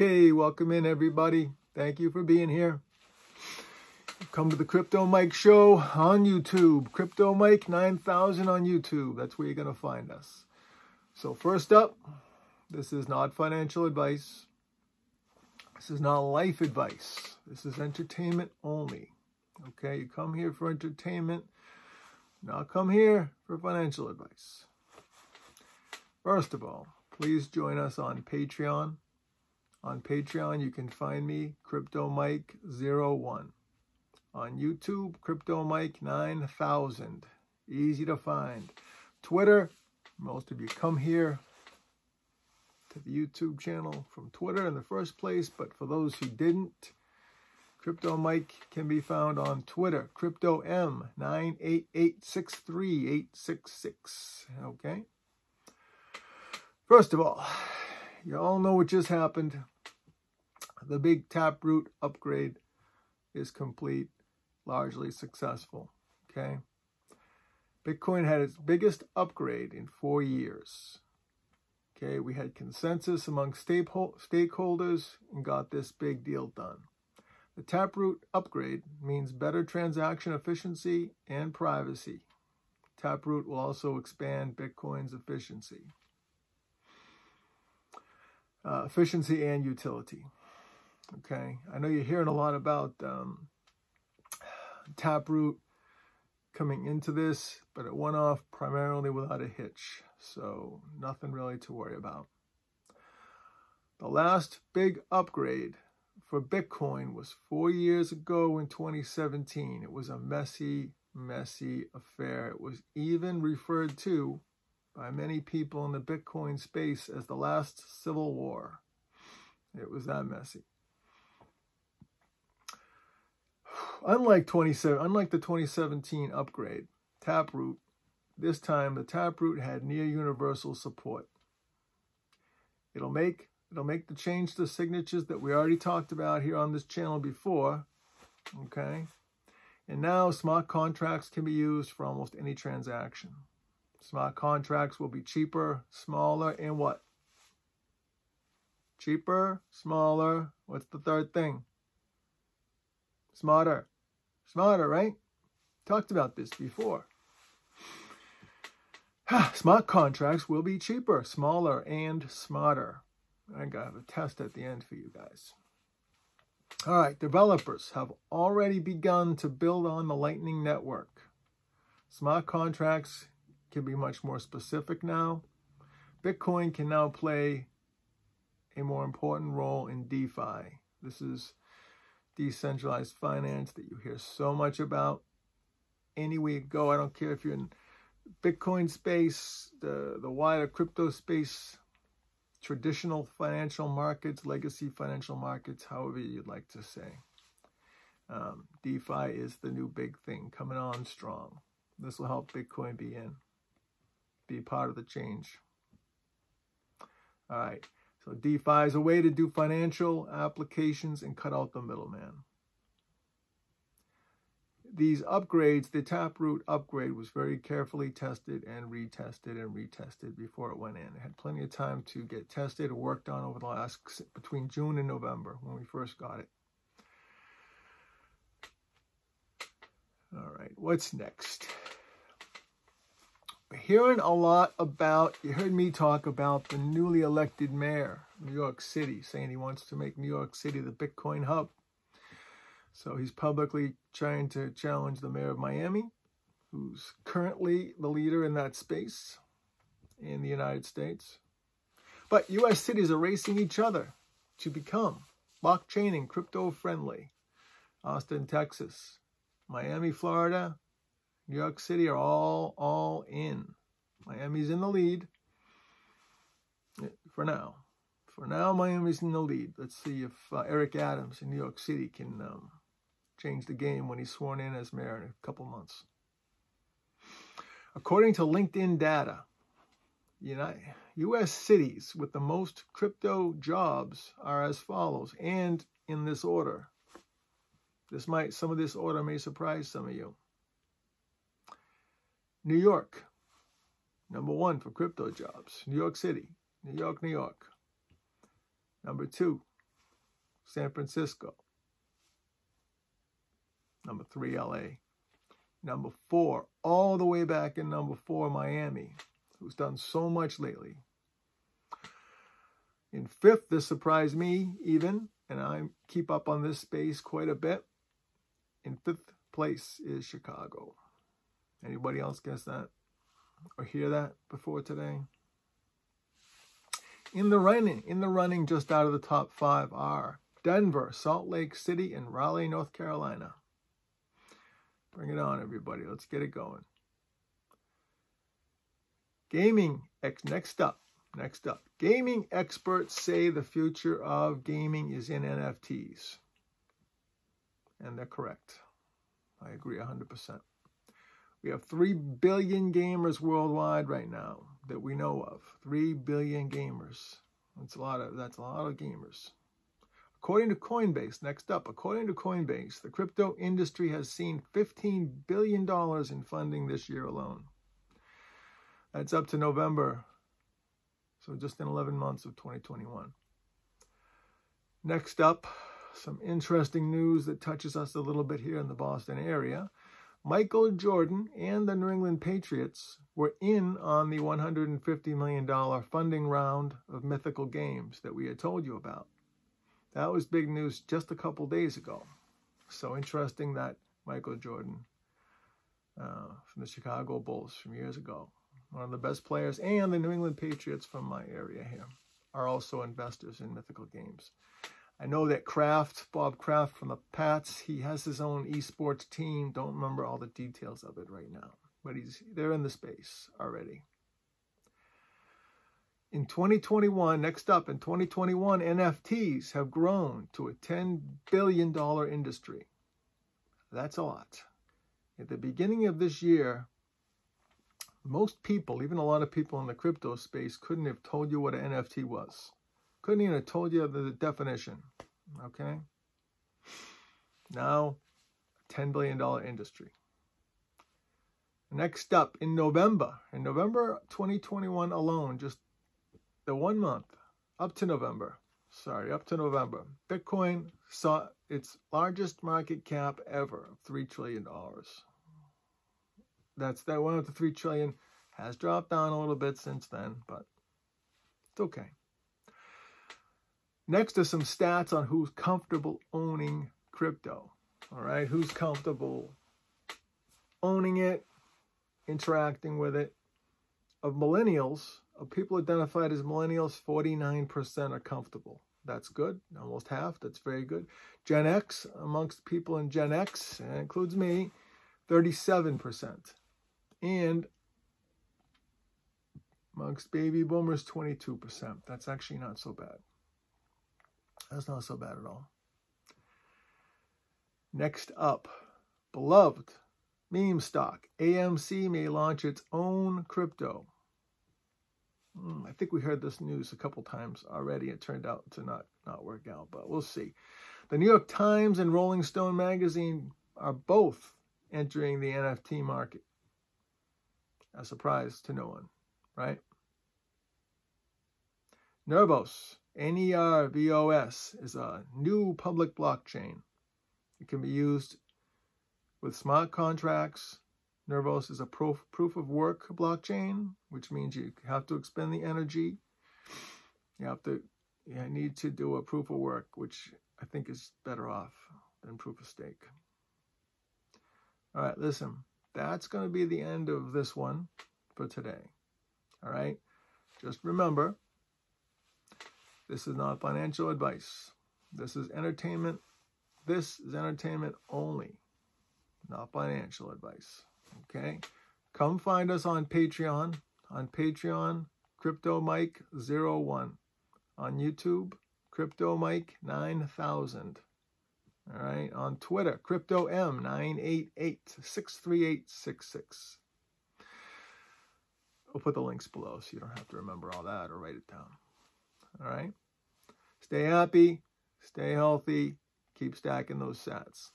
Okay, welcome in everybody. Thank you for being here. Come to the Crypto Mike Show on YouTube. Crypto Mike 9000 on YouTube. That's where you're going to find us. So first up, this is not financial advice. This is not life advice. This is entertainment only. Okay, you come here for entertainment. Now come here for financial advice. First of all, please join us on Patreon. On Patreon, you can find me, Crypto Mike 01 On YouTube, Crypto Mike 9000 Easy to find. Twitter, most of you come here to the YouTube channel from Twitter in the first place, but for those who didn't, Crypto Mike can be found on Twitter, Crypto M98863866. Okay. First of all, you all know what just happened. The big Taproot upgrade is complete, largely successful. Okay. Bitcoin had its biggest upgrade in four years. Okay, we had consensus among stakeholders and got this big deal done. The Taproot upgrade means better transaction efficiency and privacy. Taproot will also expand Bitcoin's efficiency. Uh, efficiency and utility. Okay, I know you're hearing a lot about um, Taproot coming into this, but it went off primarily without a hitch, so nothing really to worry about. The last big upgrade for Bitcoin was four years ago in 2017. It was a messy, messy affair. It was even referred to by many people in the Bitcoin space as the last civil war. It was that messy. Unlike 27, unlike the 2017 upgrade, Taproot, this time the Taproot had near universal support. It'll make It'll make the change to signatures that we already talked about here on this channel before. Okay. And now smart contracts can be used for almost any transaction. Smart contracts will be cheaper, smaller, and what? Cheaper, smaller. What's the third thing? Smarter. Smarter, right? Talked about this before. Smart contracts will be cheaper, smaller, and smarter. I got a test at the end for you guys. All right, developers have already begun to build on the Lightning Network. Smart contracts can be much more specific now. Bitcoin can now play a more important role in DeFi. This is decentralized finance that you hear so much about. Anywhere you go, I don't care if you're in Bitcoin space, the, the wider crypto space, traditional financial markets, legacy financial markets, however you'd like to say. Um, DeFi is the new big thing coming on strong. This will help Bitcoin be in, be part of the change. All right, so DeFi is a way to do financial applications and cut out the middleman these upgrades, the Taproot upgrade was very carefully tested and retested and retested before it went in. It had plenty of time to get tested and worked on over the last, between June and November when we first got it. All right, what's next? Hearing a lot about, you heard me talk about the newly elected mayor of New York City, saying he wants to make New York City the Bitcoin hub. So he's publicly trying to challenge the mayor of Miami, who's currently the leader in that space in the United States. But U.S. cities are racing each other to become blockchain and crypto friendly. Austin, Texas, Miami, Florida, New York City are all all in. Miami's in the lead for now. For now, Miami's in the lead. Let's see if uh, Eric Adams in New York City can um, change the game when he's sworn in as mayor in a couple months. According to LinkedIn data, U.S. cities with the most crypto jobs are as follows, and in this order. This might, some of this order may surprise some of you. New York, number one for crypto jobs. New York City, New York, New York. Number two, San Francisco. Number three, LA. Number four, all the way back in number four, Miami, who's done so much lately. In fifth, this surprised me even, and I keep up on this space quite a bit. In fifth place is Chicago. Anybody else guess that or hear that before today? In the running, in the running, just out of the top five are Denver, Salt Lake City, and Raleigh, North Carolina. Bring it on, everybody. Let's get it going. Gaming, next up, next up. Gaming experts say the future of gaming is in NFTs. And they're correct. I agree 100%. We have 3 billion gamers worldwide right now that we know of. 3 billion gamers. That's a lot of that's a lot of gamers. According to Coinbase, next up, according to Coinbase, the crypto industry has seen $15 billion in funding this year alone. That's up to November, so just in 11 months of 2021. Next up, some interesting news that touches us a little bit here in the Boston area. Michael Jordan and the New England Patriots were in on the $150 million funding round of Mythical Games that we had told you about. That was big news just a couple days ago. So interesting that Michael Jordan uh, from the Chicago Bulls from years ago, one of the best players, and the New England Patriots from my area here are also investors in Mythical Games. I know that Kraft, Bob Kraft from the Pats, he has his own esports team. Don't remember all the details of it right now, but he's they're in the space already. In 2021, next up, in 2021, NFTs have grown to a $10 billion industry. That's a lot. At the beginning of this year, most people, even a lot of people in the crypto space, couldn't have told you what an NFT was. Couldn't even have told you the definition. Okay? Now, $10 billion industry. Next up, in November, in November 2021 alone, just the one month up to November, sorry, up to November, Bitcoin saw its largest market cap ever of $3 trillion. That's that one of the 3 trillion has dropped down a little bit since then, but it's okay. Next are some stats on who's comfortable owning crypto. All right, who's comfortable owning it, interacting with it. Of millennials, of people identified as millennials, 49% are comfortable. That's good, almost half. That's very good. Gen X, amongst people in Gen X, includes me, 37%. And amongst baby boomers, 22%. That's actually not so bad. That's not so bad at all. Next up, beloved meme stock. AMC may launch its own crypto. Hmm, I think we heard this news a couple times already. It turned out to not, not work out, but we'll see. The New York Times and Rolling Stone magazine are both entering the NFT market. A surprise to no one, right? Nervos, N-E-R-V-O-S, is a new public blockchain. It can be used with smart contracts, Nervos is a proof, proof of work blockchain, which means you have to expend the energy. You have to you need to do a proof of work, which I think is better off than proof of stake. All right, listen, that's going to be the end of this one for today. All right, just remember, this is not financial advice. This is entertainment. This is entertainment only, not financial advice. Okay. Come find us on Patreon. On Patreon, Crypto Mike 01. On YouTube, Crypto Mike 9000. All right. On Twitter, Crypto M 988 63866. We'll put the links below so you don't have to remember all that or write it down. All right. Stay happy, stay healthy, keep stacking those sats.